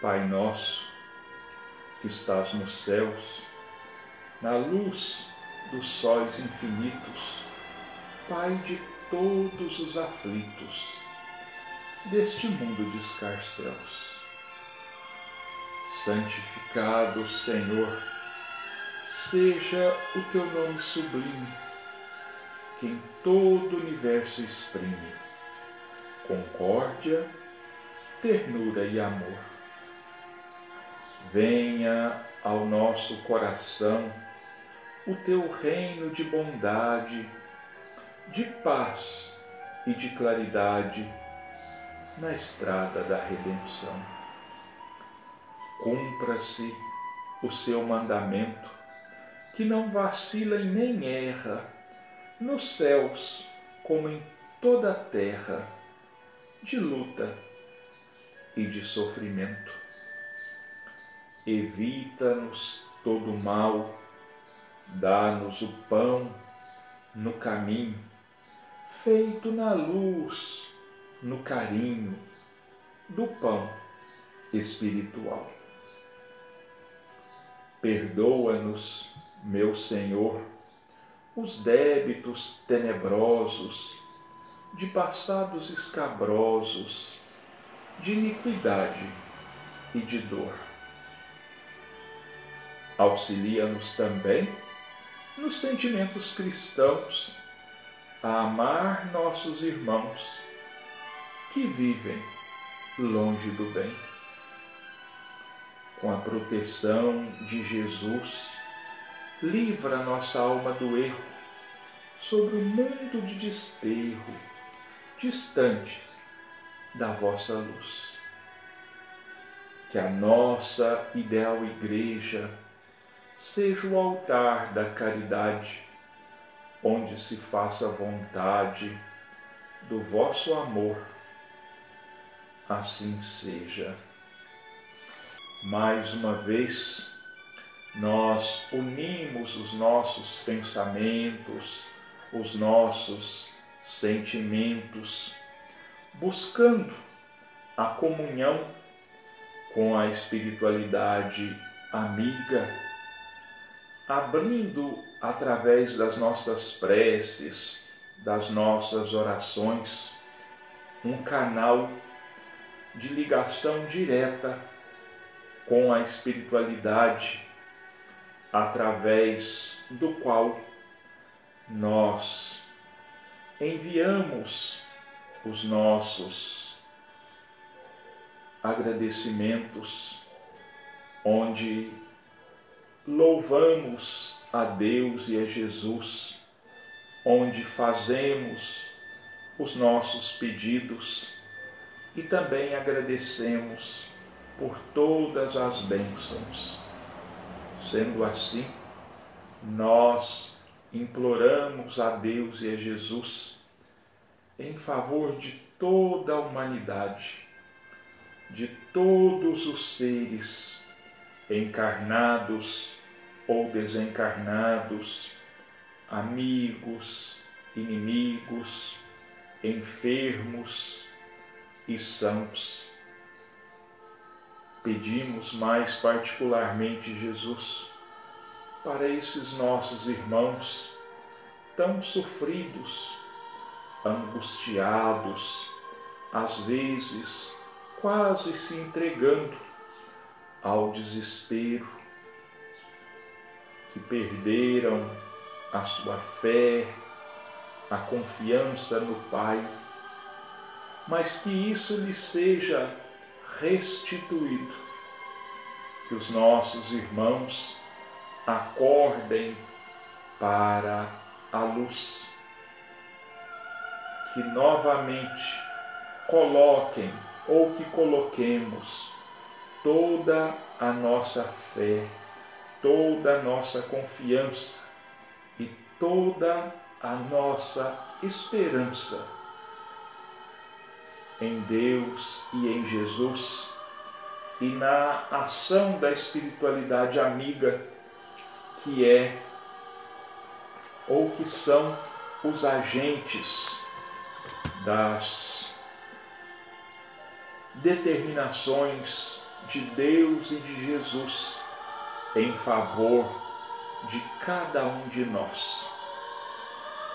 Pai nosso, que estás nos céus, na luz dos sóis infinitos, Pai de todos os aflitos deste mundo de escarcéus. Santificado, Senhor, seja o teu nome sublime, que em todo o universo exprime concórdia, ternura e amor. Venha ao nosso coração o teu reino de bondade, de paz e de claridade na estrada da redenção. Cumpra-se o seu mandamento, que não vacila e nem erra, nos céus como em toda a terra, de luta e de sofrimento. Evita-nos todo mal, dá-nos o pão no caminho, feito na luz, no carinho do pão espiritual. Perdoa-nos, meu Senhor, os débitos tenebrosos, de passados escabrosos, de iniquidade e de dor. Auxilia-nos também nos sentimentos cristãos a amar nossos irmãos que vivem longe do bem. Com a proteção de Jesus, livra nossa alma do erro sobre o mundo de desterro, distante da vossa luz. Que a nossa ideal igreja seja o altar da caridade, onde se faça vontade do vosso amor assim seja. Mais uma vez, nós unimos os nossos pensamentos, os nossos sentimentos, buscando a comunhão com a espiritualidade amiga, abrindo através das nossas preces, das nossas orações, um canal de ligação direta com a espiritualidade, através do qual nós enviamos os nossos agradecimentos, onde louvamos a Deus e a Jesus, onde fazemos os nossos pedidos e também agradecemos por todas as bênçãos. Sendo assim, nós imploramos a Deus e a Jesus em favor de toda a humanidade, de todos os seres encarnados ou desencarnados, amigos, inimigos, enfermos, e sãos. Pedimos mais particularmente, Jesus, para esses nossos irmãos tão sofridos, angustiados, às vezes quase se entregando ao desespero, que perderam a sua fé, a confiança no Pai mas que isso lhe seja restituído. Que os nossos irmãos acordem para a luz. Que novamente coloquem ou que coloquemos toda a nossa fé, toda a nossa confiança e toda a nossa esperança em Deus e em Jesus e na ação da espiritualidade amiga que é ou que são os agentes das determinações de Deus e de Jesus em favor de cada um de nós.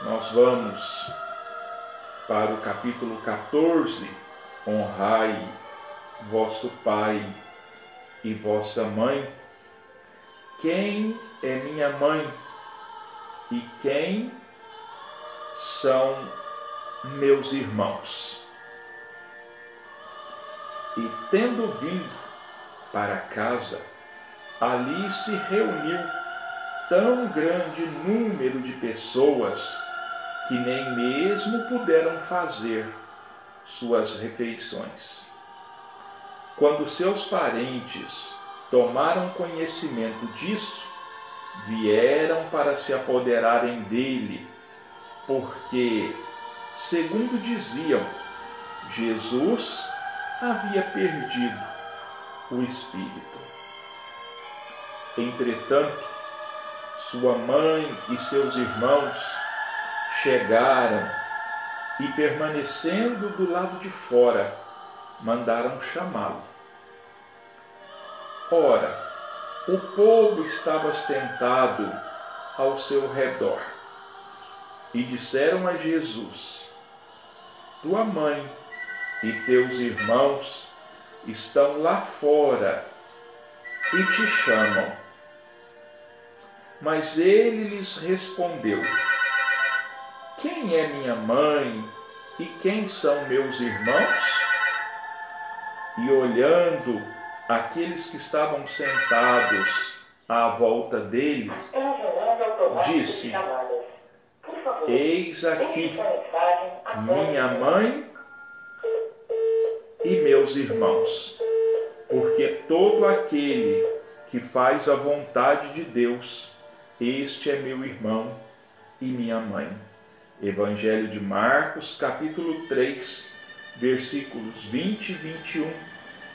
Nós vamos para o capítulo 14, honrai vosso pai e vossa mãe. Quem é minha mãe e quem são meus irmãos? E tendo vindo para casa, ali se reuniu tão grande número de pessoas que nem mesmo puderam fazer suas refeições. Quando seus parentes tomaram conhecimento disso, vieram para se apoderarem dele, porque, segundo diziam, Jesus havia perdido o espírito. Entretanto, sua mãe e seus irmãos chegaram e, permanecendo do lado de fora, mandaram chamá-lo. Ora, o povo estava sentado ao seu redor e disseram a Jesus: Tua mãe e teus irmãos estão lá fora e te chamam. Mas ele lhes respondeu: Quem é minha mãe e quem são meus irmãos? E olhando aqueles que estavam sentados à volta dele, disse: Eis aqui minha mãe e meus irmãos, porque todo aquele que faz a vontade de Deus, este é meu irmão e minha mãe. Evangelho de Marcos, capítulo 3, versículos 20 e 21,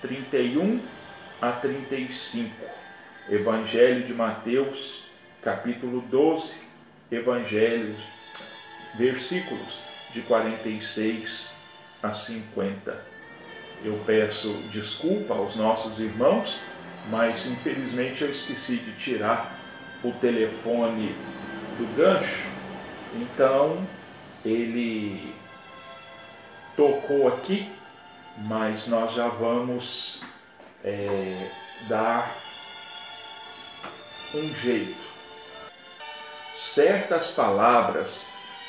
31 a 35. Evangelho de Mateus, capítulo 12, evangelhos, versículos de 46 a 50. Eu peço desculpa aos nossos irmãos, mas infelizmente eu esqueci de tirar o telefone do gancho. Então ele tocou aqui, mas nós já vamos é, dar um jeito. Certas palavras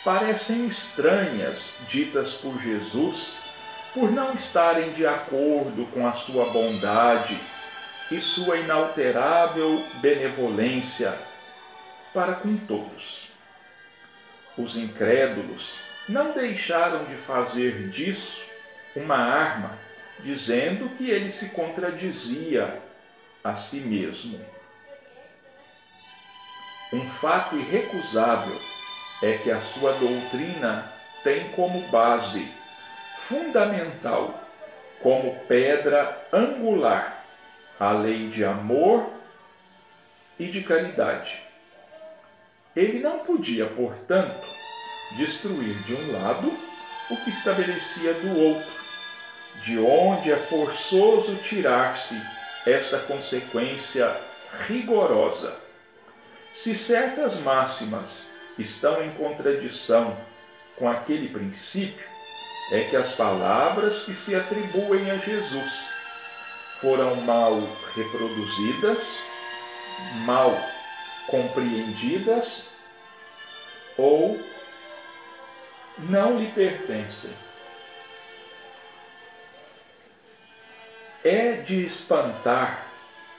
parecem estranhas ditas por Jesus por não estarem de acordo com a sua bondade e sua inalterável benevolência para com todos. Os incrédulos não deixaram de fazer disso uma arma, dizendo que ele se contradizia a si mesmo. Um fato irrecusável é que a sua doutrina tem como base fundamental, como pedra angular, a lei de amor e de caridade. Ele não podia, portanto, destruir de um lado o que estabelecia do outro, de onde é forçoso tirar-se esta consequência rigorosa. Se certas máximas estão em contradição com aquele princípio, é que as palavras que se atribuem a Jesus foram mal reproduzidas, mal compreendidas ou não lhe pertencem. É de espantar,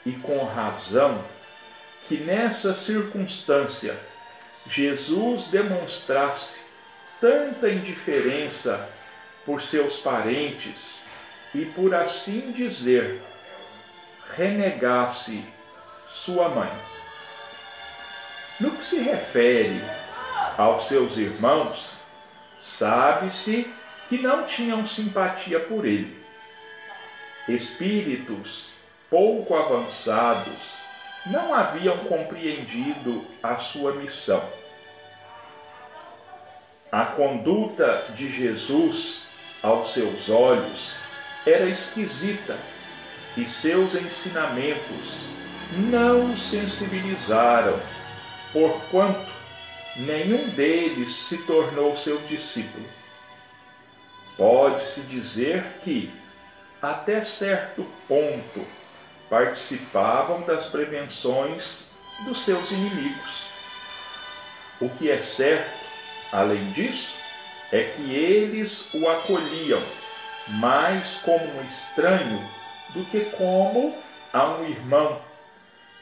e com razão, que nessa circunstância Jesus demonstrasse tanta indiferença por seus parentes e, por assim dizer, renegasse sua mãe. No que se refere aos seus irmãos, sabe-se que não tinham simpatia por ele. Espíritos pouco avançados não haviam compreendido a sua missão. A conduta de Jesus aos seus olhos era esquisita e seus ensinamentos não o sensibilizaram, porquanto nenhum deles se tornou seu discípulo. Pode-se dizer que, até certo ponto, participavam das prevenções dos seus inimigos. O que é certo, além disso, é que eles o acolhiam mais como um estranho do que como a um irmão,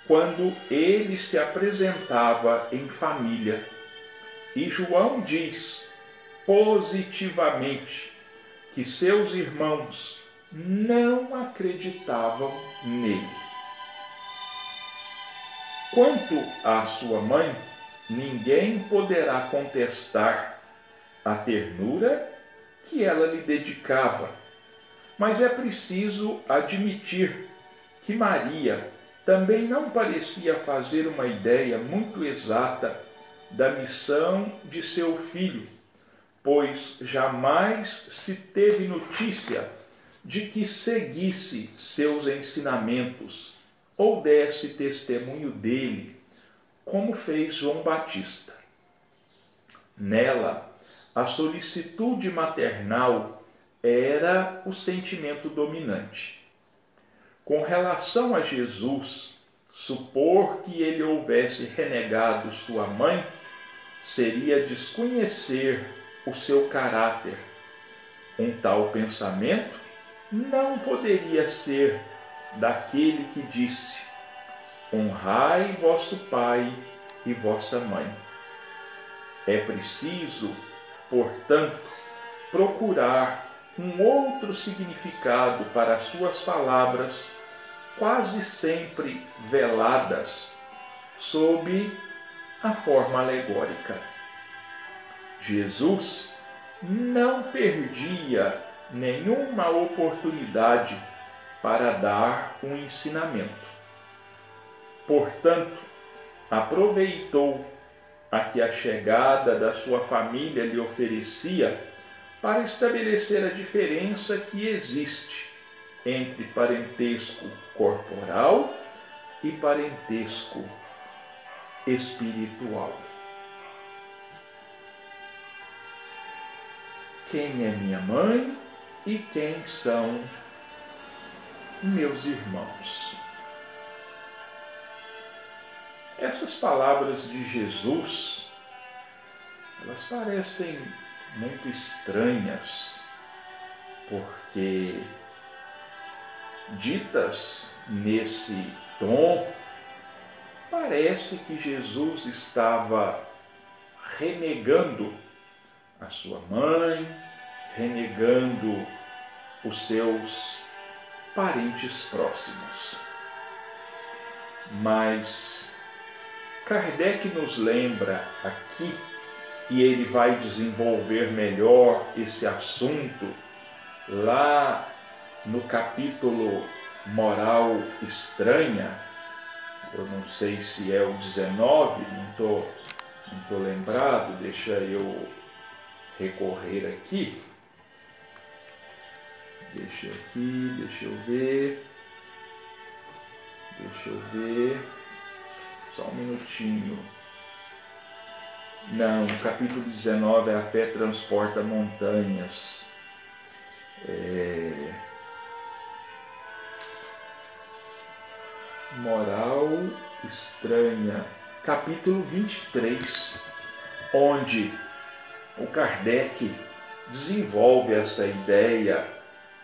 quando ele se apresentava em família. E João diz positivamente que seus irmãos não acreditavam nele. Quanto à sua mãe, ninguém poderá contestar a ternura que ela lhe dedicava, mas é preciso admitir que Maria também não parecia fazer uma ideia muito exata da missão de seu filho, pois jamais se teve notícia de que seguisse seus ensinamentos ou desse testemunho dele, como fez João Batista. Nela, a solicitude maternal era o sentimento dominante. Com relação a Jesus, supor que ele houvesse renegado sua mãe seria desconhecer o seu caráter. Um tal pensamento não poderia ser daquele que disse: Honrai vosso pai e vossa mãe. É preciso, portanto, procurar um outro significado para as suas palavras, quase sempre veladas sob a forma alegórica. Jesus não perdia nenhuma oportunidade para dar um ensinamento. Portanto, aproveitou a que a chegada da sua família lhe oferecia para estabelecer a diferença que existe entre parentesco corporal e parentesco espiritual. Quem é minha mãe e quem são meus irmãos? Essas palavras de Jesus, elas parecem muito estranhas, porque ditas nesse tom, parece que Jesus estava renegando a sua mãe, renegando os seus parentes próximos. Mas Kardec nos lembra aqui, e ele vai desenvolver melhor esse assunto lá no capítulo Moral Estranha, eu não sei se é o 19, não estou não tô lembrado, deixa eu recorrer aqui. Deixa aqui, deixa eu ver. Deixa eu ver. Só um minutinho. Não, o capítulo 19 é a fé transporta montanhas. É... Moral estranha. Capítulo 23, onde o Kardec desenvolve essa ideia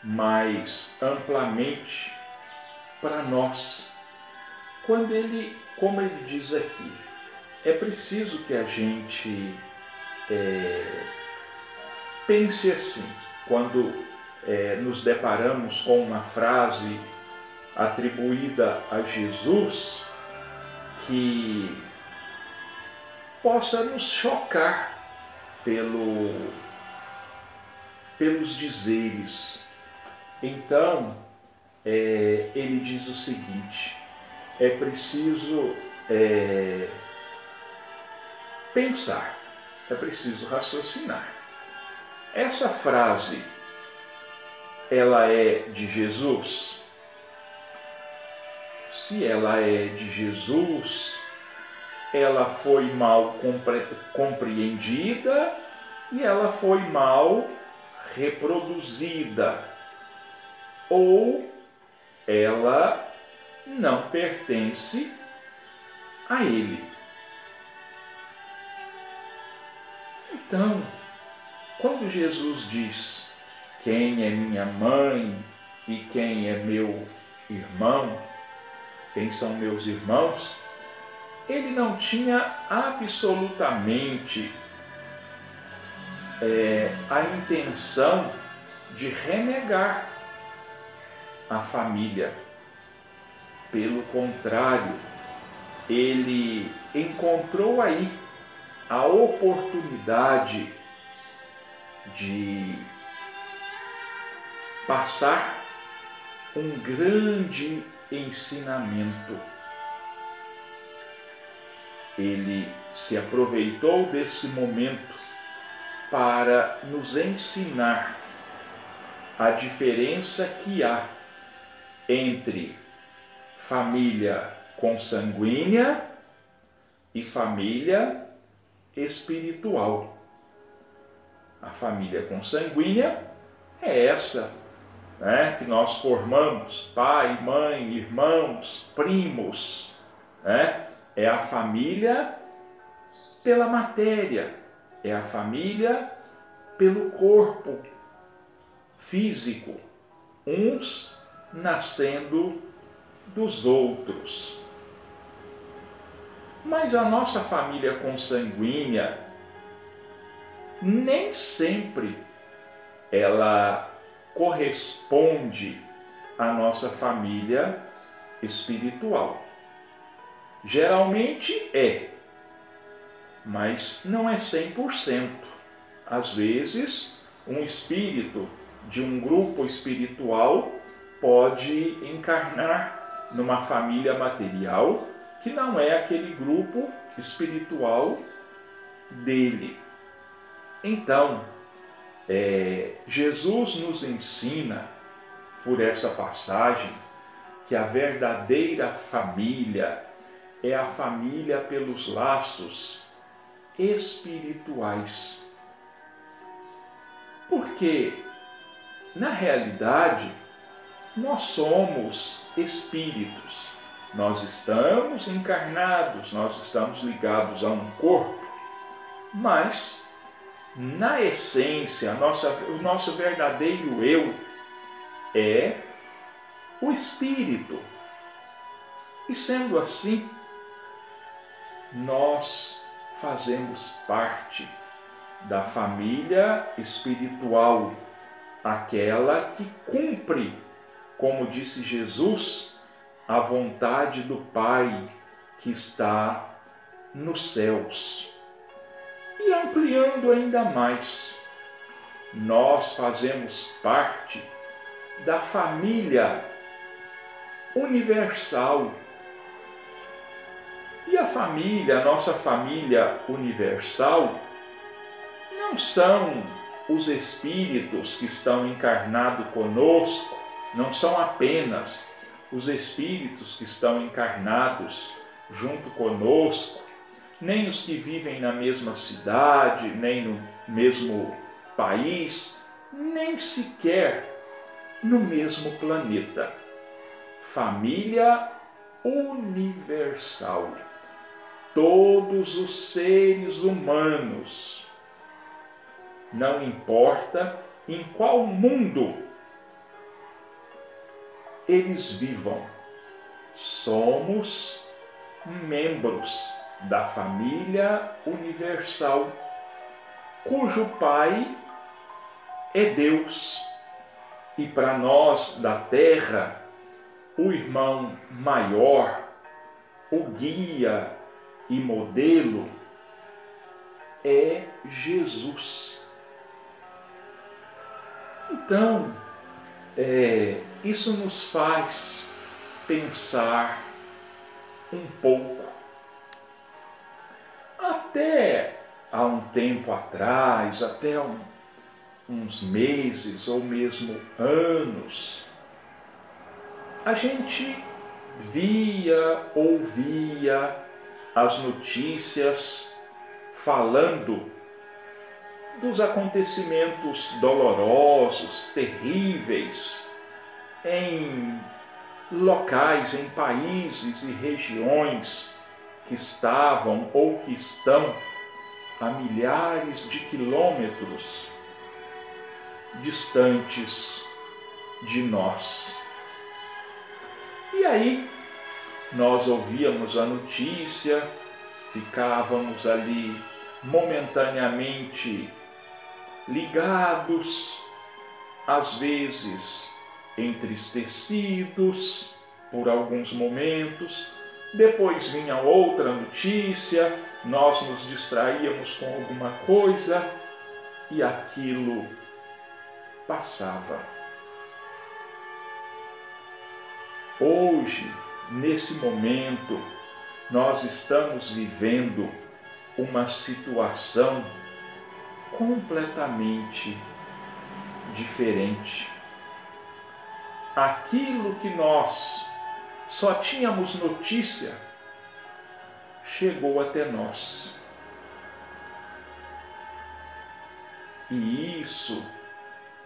mais amplamente para nós. Quando ele, como ele diz aqui, é preciso que a gente é, pense assim, quando é, nos deparamos com uma frase atribuída a Jesus que possa nos chocar pelo, pelos dizeres. Então, é, ele diz o seguinte: é preciso é, pensar, é preciso raciocinar. Essa frase, ela é de Jesus? se ela é de Jesus, ela foi mal compreendida e ela foi mal reproduzida, ou ela não pertence a ele. Então, quando Jesus diz quem é minha mãe e quem é meu irmão, quem são meus irmãos, ele não tinha absolutamente é, a intenção de renegar a família. Pelo contrário, ele encontrou aí a oportunidade de passar um grande ensinamento. Ele se aproveitou desse momento para nos ensinar a diferença que há entre família consanguínea e família espiritual. A família consanguínea é essa né, que nós formamos, pai, mãe, irmãos, primos, né? é a família pela matéria, é a família pelo corpo físico, uns nascendo dos outros. Mas a nossa família consanguínea nem sempre ela corresponde à nossa família espiritual. Geralmente é, mas não é 100%. Às vezes, um espírito de um grupo espiritual pode encarnar numa família material que não é aquele grupo espiritual dele. Então, é, Jesus nos ensina por essa passagem que a verdadeira família é a família pelos laços espirituais. Porque, na realidade, nós somos espíritos. Nós estamos encarnados, nós estamos ligados a um corpo, mas na essência, nossa, o nosso verdadeiro eu é o espírito. E sendo assim, nós fazemos parte da família espiritual, aquela que cumpre, como disse Jesus, a vontade do Pai que está nos céus. E ampliando ainda mais, nós fazemos parte da família universal. E a família, a nossa família universal, não são os espíritos que estão encarnados conosco, não são apenas os espíritos que estão encarnados junto conosco, nem os que vivem na mesma cidade, nem no mesmo país, nem sequer no mesmo planeta. Família universal. Todos os seres humanos, não importa em qual mundo eles vivam, somos membros da família universal, cujo Pai é Deus. E para nós da terra, o irmão maior, o guia e modelo é Jesus. Então, é, isso nos faz pensar um pouco. Até há um tempo atrás, até um, uns meses ou mesmo anos, a gente via, ouvia as notícias falando dos acontecimentos dolorosos, terríveis, em locais, em países e regiões que estavam ou que estão a milhares de quilômetros distantes de nós. E aí, nós ouvíamos a notícia, ficávamos ali momentaneamente ligados, às vezes entristecidos por alguns momentos, depois vinha outra notícia, nós nos distraíamos com alguma coisa e aquilo passava. Hoje, nesse momento, nós estamos vivendo uma situação completamente diferente. Aquilo que nós só tínhamos notícia chegou até nós. E isso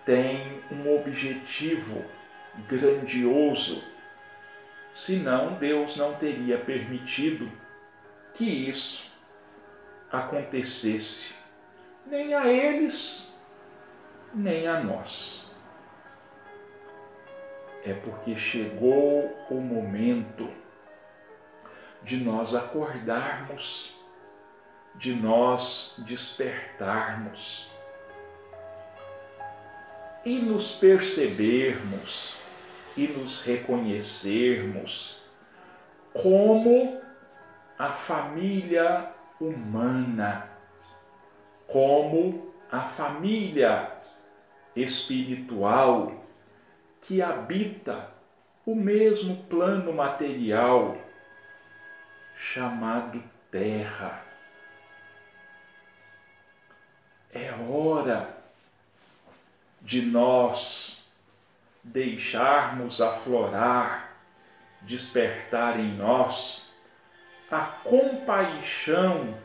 tem um objetivo grandioso, senão Deus não teria permitido que isso acontecesse, nem a eles, nem a nós. É porque chegou o momento de nós acordarmos, de nós despertarmos e nos percebermos e nos reconhecermos como a família humana, como a família espiritual que habita o mesmo plano material chamado Terra. É hora de nós deixarmos aflorar, despertar em nós a compaixão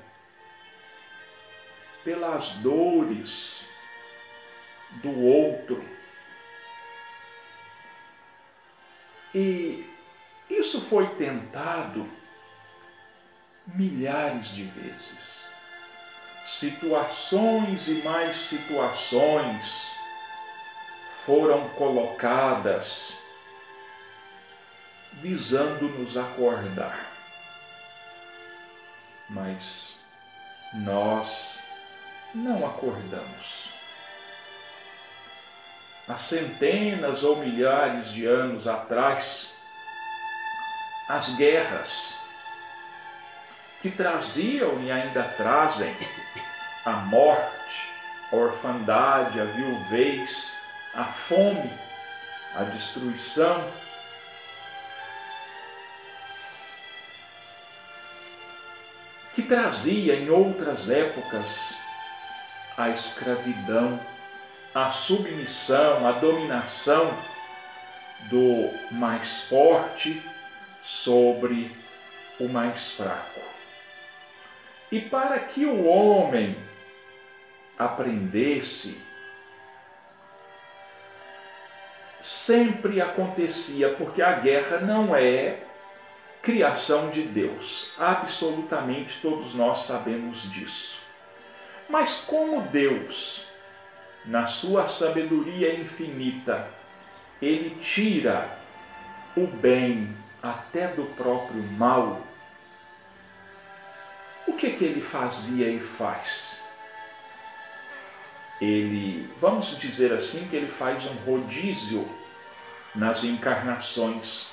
pelas dores do outro. E isso foi tentado milhares de vezes. Situações e mais situações foram colocadas visando nos acordar. Mas nós não acordamos. Há centenas ou milhares de anos atrás, as guerras que traziam e ainda trazem a morte, a orfandade, a viuvez, a fome, a destruição. Que trazia em outras épocas a escravidão, a submissão, a dominação do mais forte sobre o mais fraco. E para que o homem aprendesse sempre acontecia, porque a guerra não é criação de Deus. Absolutamente todos nós sabemos disso. Mas como Deus, na sua sabedoria infinita, ele tira o bem até do próprio mal, o que que ele fazia e faz? ele, vamos dizer assim, que ele faz um rodízio nas encarnações.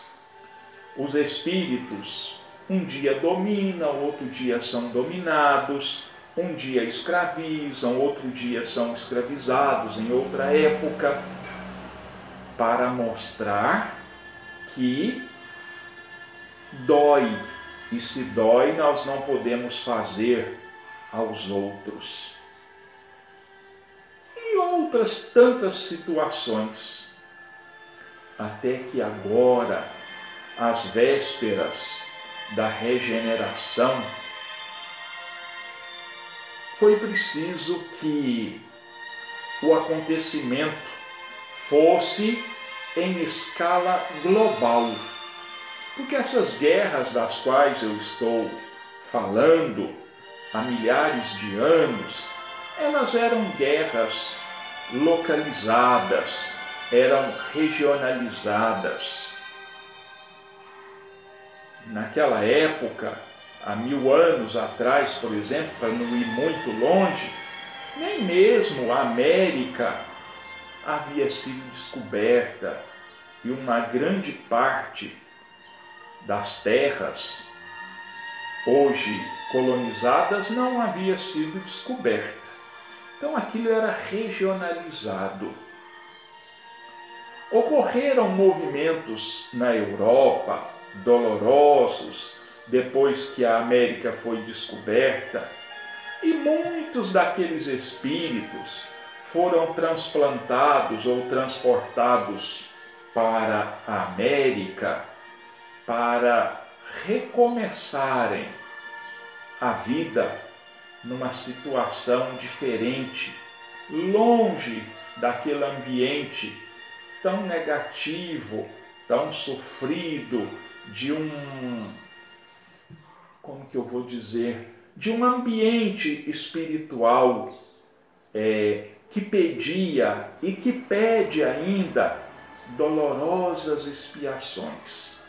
Os espíritos um dia dominam, outro dia são dominados, um dia escravizam, outro dia são escravizados em outra época, para mostrar que dói, e se dói, nós não podemos fazer aos outros. Outras tantas situações, até que agora às vésperas da regeneração, foi preciso que o acontecimento fosse em escala global. Porque essas guerras das quais eu estou falando há milhares de anos, elas eram guerras localizadas, eram regionalizadas. Naquela época, há mil anos atrás, por exemplo, para não ir muito longe, nem mesmo a América havia sido descoberta e uma grande parte das terras hoje colonizadas não havia sido descoberta. Então aquilo era regionalizado. Ocorreram movimentos na Europa dolorosos depois que a América foi descoberta, e muitos daqueles espíritos foram transplantados ou transportados para a América para recomeçarem a vida numa situação diferente, longe daquele ambiente tão negativo, tão sofrido, de um. Como que eu vou dizer? De um ambiente espiritual é, que pedia e que pede ainda dolorosas expiações.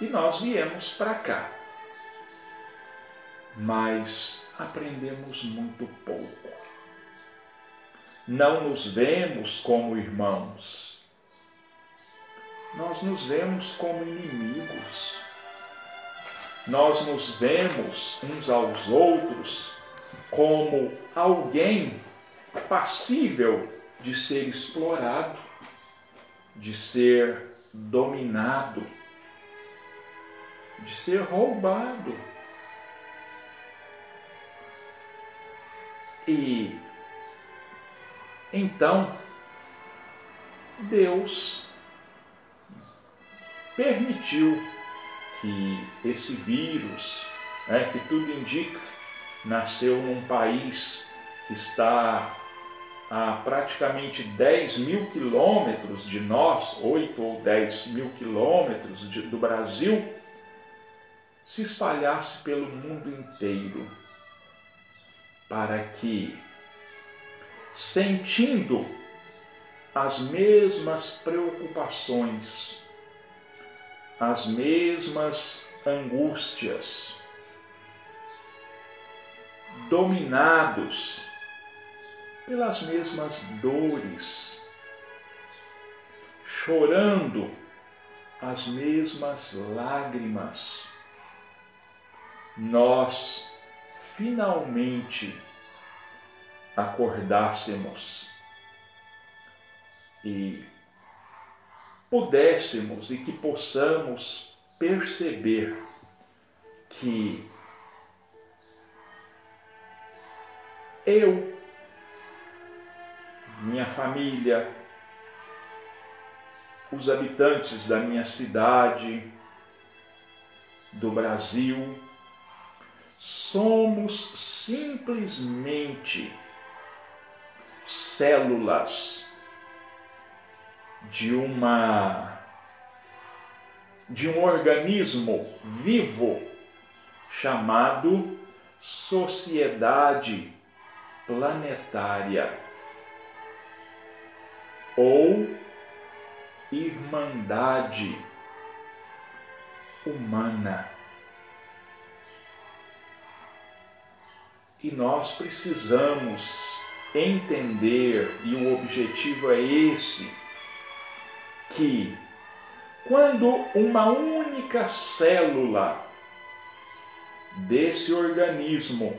E nós viemos para cá mas aprendemos muito pouco. Não nos vemos como irmãos, nós nos vemos como inimigos. Nós nos vemos uns aos outros como alguém passível de ser explorado, de ser dominado, de ser roubado. E então Deus permitiu que esse vírus, né, que tudo indica, nasceu num país que está a praticamente 10 mil quilômetros de nós, 8 ou 10 mil quilômetros do Brasil, se espalhasse pelo mundo inteiro para que, sentindo as mesmas preocupações, as mesmas angústias, dominados pelas mesmas dores, chorando as mesmas lágrimas, nós finalmente acordássemos e pudéssemos e que possamos perceber que eu, minha família, os habitantes da minha cidade, do Brasil, somos simplesmente células de uma de um organismo vivo chamado sociedade planetária ou irmandade humana. E nós precisamos entender, e o objetivo é esse, que quando uma única célula desse organismo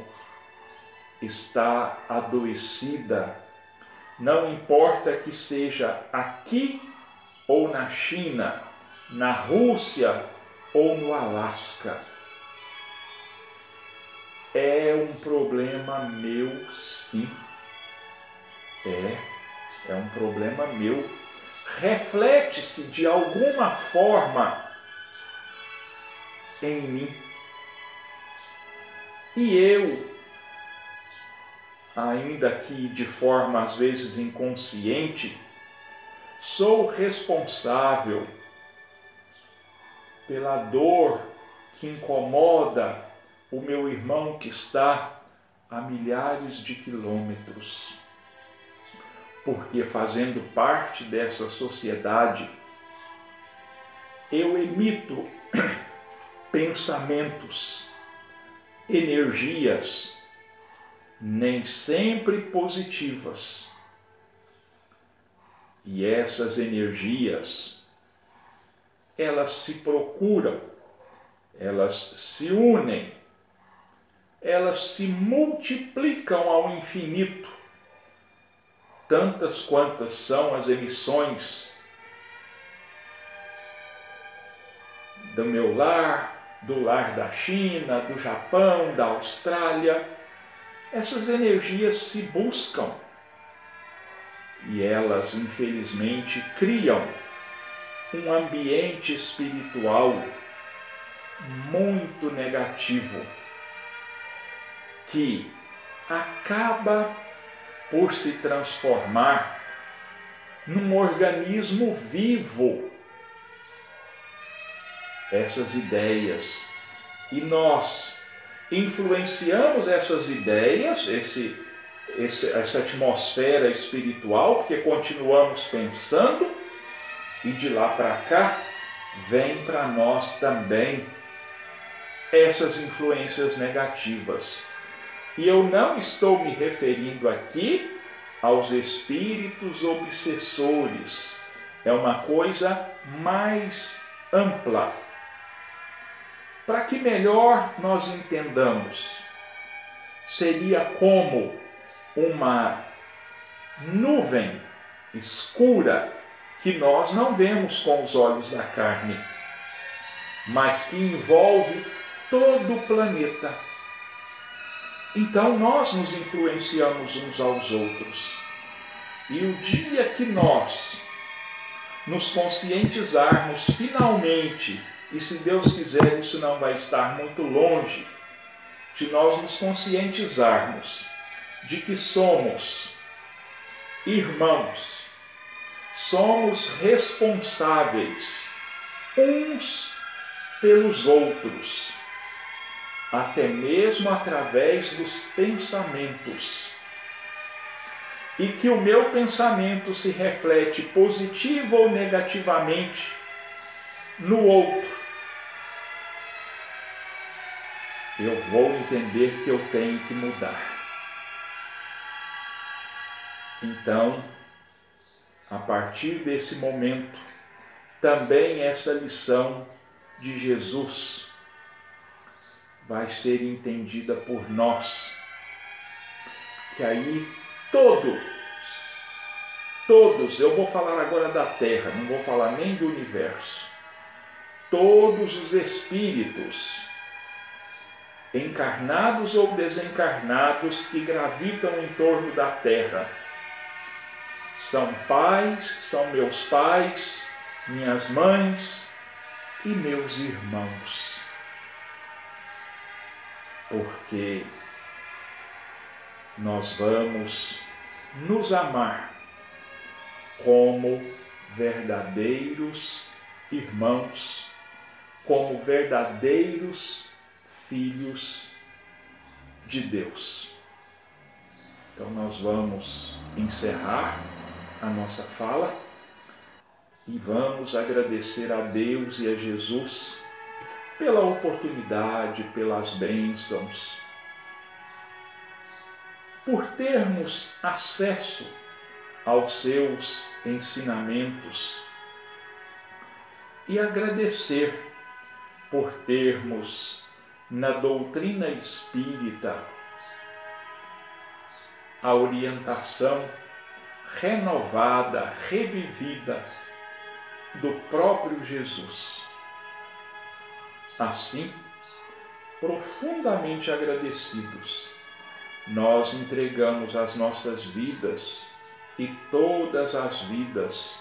está adoecida, não importa que seja aqui ou na China, na Rússia ou no Alasca, é um problema meu, sim. É, é um problema meu. Reflete-se de alguma forma em mim. E eu, ainda que de forma às vezes inconsciente, sou responsável pela dor que incomoda o meu irmão que está a milhares de quilômetros. Porque fazendo parte dessa sociedade, eu emito pensamentos, energias, nem sempre positivas. E essas energias, elas se procuram, elas se unem, elas se multiplicam ao infinito, tantas quantas são as emissões do meu lar, do lar da China, do Japão, da Austrália. Essas energias se buscam e elas, infelizmente, criam um ambiente espiritual muito negativo que acaba por se transformar num organismo vivo essas ideias e nós influenciamos essas ideias, esse, esse, essa atmosfera espiritual, porque continuamos pensando e de lá para cá vem para nós também essas influências negativas. E eu não estou me referindo aqui aos espíritos obsessores. É uma coisa mais ampla para que melhor nós entendamos, seria como uma nuvem escura que nós não vemos com os olhos da carne, mas que envolve todo o planeta. Então nós nos influenciamos uns aos outros. E o dia que nós nos conscientizarmos finalmente e se Deus quiser, isso não vai estar muito longe de nós nos conscientizarmos de que somos irmãos, somos responsáveis uns pelos outros, até mesmo através dos pensamentos. E que o meu pensamento se reflete positivo ou negativamente no outro, eu vou entender que eu tenho que mudar. Então, a partir desse momento, também essa lição de Jesus vai ser entendida por nós. Que aí todos, todos, eu vou falar agora da Terra, não vou falar nem do universo, todos os espíritos encarnados ou desencarnados que gravitam em torno da terra. São pais, são meus pais, minhas mães e meus irmãos. Porque nós vamos nos amar como verdadeiros irmãos, como verdadeiros filhos de Deus. Então, nós vamos encerrar a nossa fala e vamos agradecer a Deus e a Jesus pela oportunidade, pelas bênçãos, por termos acesso aos seus ensinamentos e agradecer por termos na doutrina espírita a orientação renovada, revivida do próprio Jesus. Assim, profundamente agradecidos, nós entregamos as nossas vidas e todas as vidas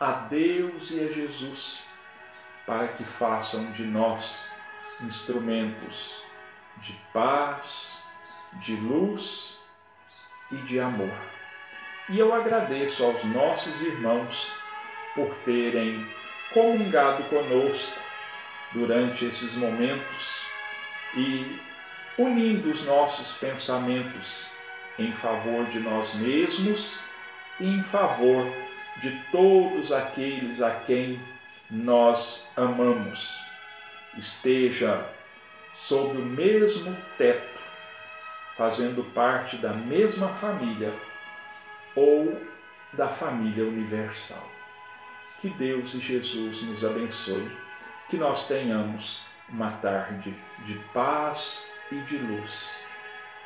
a Deus e a Jesus, para que façam de nós instrumentos de paz, de luz e de amor. E eu agradeço aos nossos irmãos por terem comungado conosco durante esses momentos e unindo os nossos pensamentos em favor de nós mesmos e em favor de todos aqueles a quem nós amamos. Esteja sob o mesmo teto, fazendo parte da mesma família ou da família universal. Que Deus e Jesus nos abençoe, que nós tenhamos uma tarde de paz e de luz,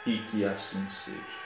e que assim seja.